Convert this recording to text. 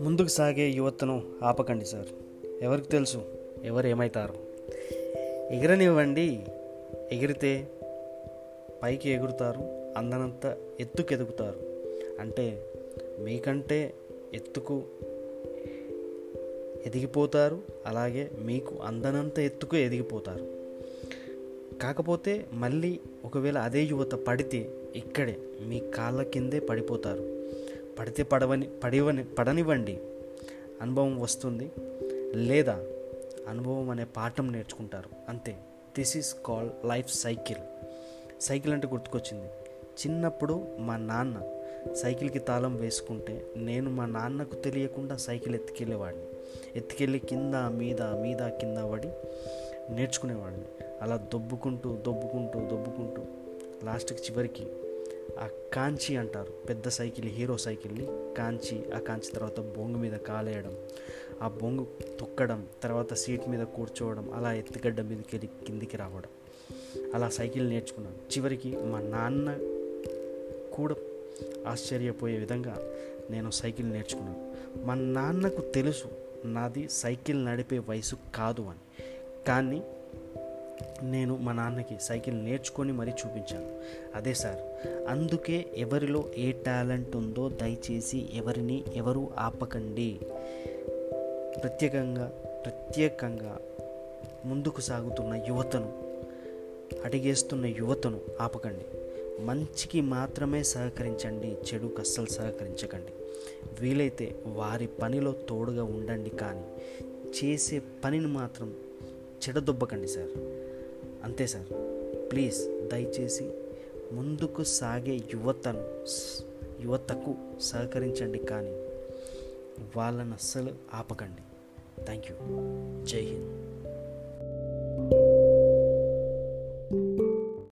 ముందుకు సాగే యువతను ఆపకండి సార్. ఎవరికి తెలుసు? ఎవరు ఏమవుతారు ఎగరనివ్వండి. ఎగిరితే పైకి ఎగురుతారు. అందనంత ఎత్తుకు ఎదుగుతారు అంటే మీకంటే ఎత్తుకు ఎదిగిపోతారు. అలాగే మీకు అందనంత ఎత్తుకు ఎదిగిపోతారు. కాకపోతే మళ్ళీ ఒకవేళ అదే యువత పడితే ఇక్కడే మీ కాళ్ళ కిందే పడిపోతారు. పడితే పడవని పడివని పడనివ్వండి. అనుభవం వస్తుంది. లేదా అనుభవం అనే పాఠం నేర్చుకుంటారు. అంతే. This is call life cycle cycle అంటే గుర్తుకొచ్చింది. చిన్నప్పుడు మా నాన్న సైకిల్కి తాళం వేసుకుంటే నేను మా నాన్నకు తెలియకుండా సైకిల్ ఎత్తుకెళ్ళేవాడిని. ఎత్తుకెళ్ళి కింద మీద మీద కింద పడి నేర్చుకునేవాడిని. అలా దొబ్బుకుంటూ దొబ్బుకుంటూ దొబ్బుకుంటూ లాస్ట్కి చివరికి ఆ కాంచి అంటారు పెద్ద సైకిల్ హీరో సైకిల్ని కాంచి ఆ కాంచి తర్వాత బొంగు మీద కాలేయడం ఆ బొంగు తొక్కడం తర్వాత సీట్ మీద కూర్చోవడం అలా ఎత్తుగడ్డ మీదకి వెళ్ళి కిందికి రావడం. అలా సైకిల్ నేర్చుకున్నాను. చివరికి మా నాన్న కూడా ఆశ్చర్యపోయే విధంగా నేను సైకిల్ నేర్చుకున్నాను. మా నాన్నకు తెలుసు నాది సైకిల్ నడిపే వయసు కాదు అని. కానీ నేను మా నాన్నకి సైకిల్ నేర్చుకొని మరీ చూపించాను. అదే సార్ అందుకే ఎవరిలో ఏ టాలెంట్ ఉందో దయచేసి ఎవరిని ఎవరు ఆపకండి. ప్రత్యేకంగా ప్రత్యేకంగా ముందుకు సాగుతున్న యువతను అడిగేస్తున్న యువతను ఆపకండి. మంచికి మాత్రమే సహకరించండి చెడుకు అస్సలు సహకరించకండి. వీలైతే వారి పనిలో తోడుగా ఉండండి కానీ చేసే పనిని మాత్రం చెడదొబ్బకండి సార్. అంతే సార్. ప్లీజ్ దయచేసి ముందుకు సాగే యువతను యువతకు సహకరించండి కానీ వాళ్ళను అస్సలు ఆపకండి. Thank you. జై హింద్.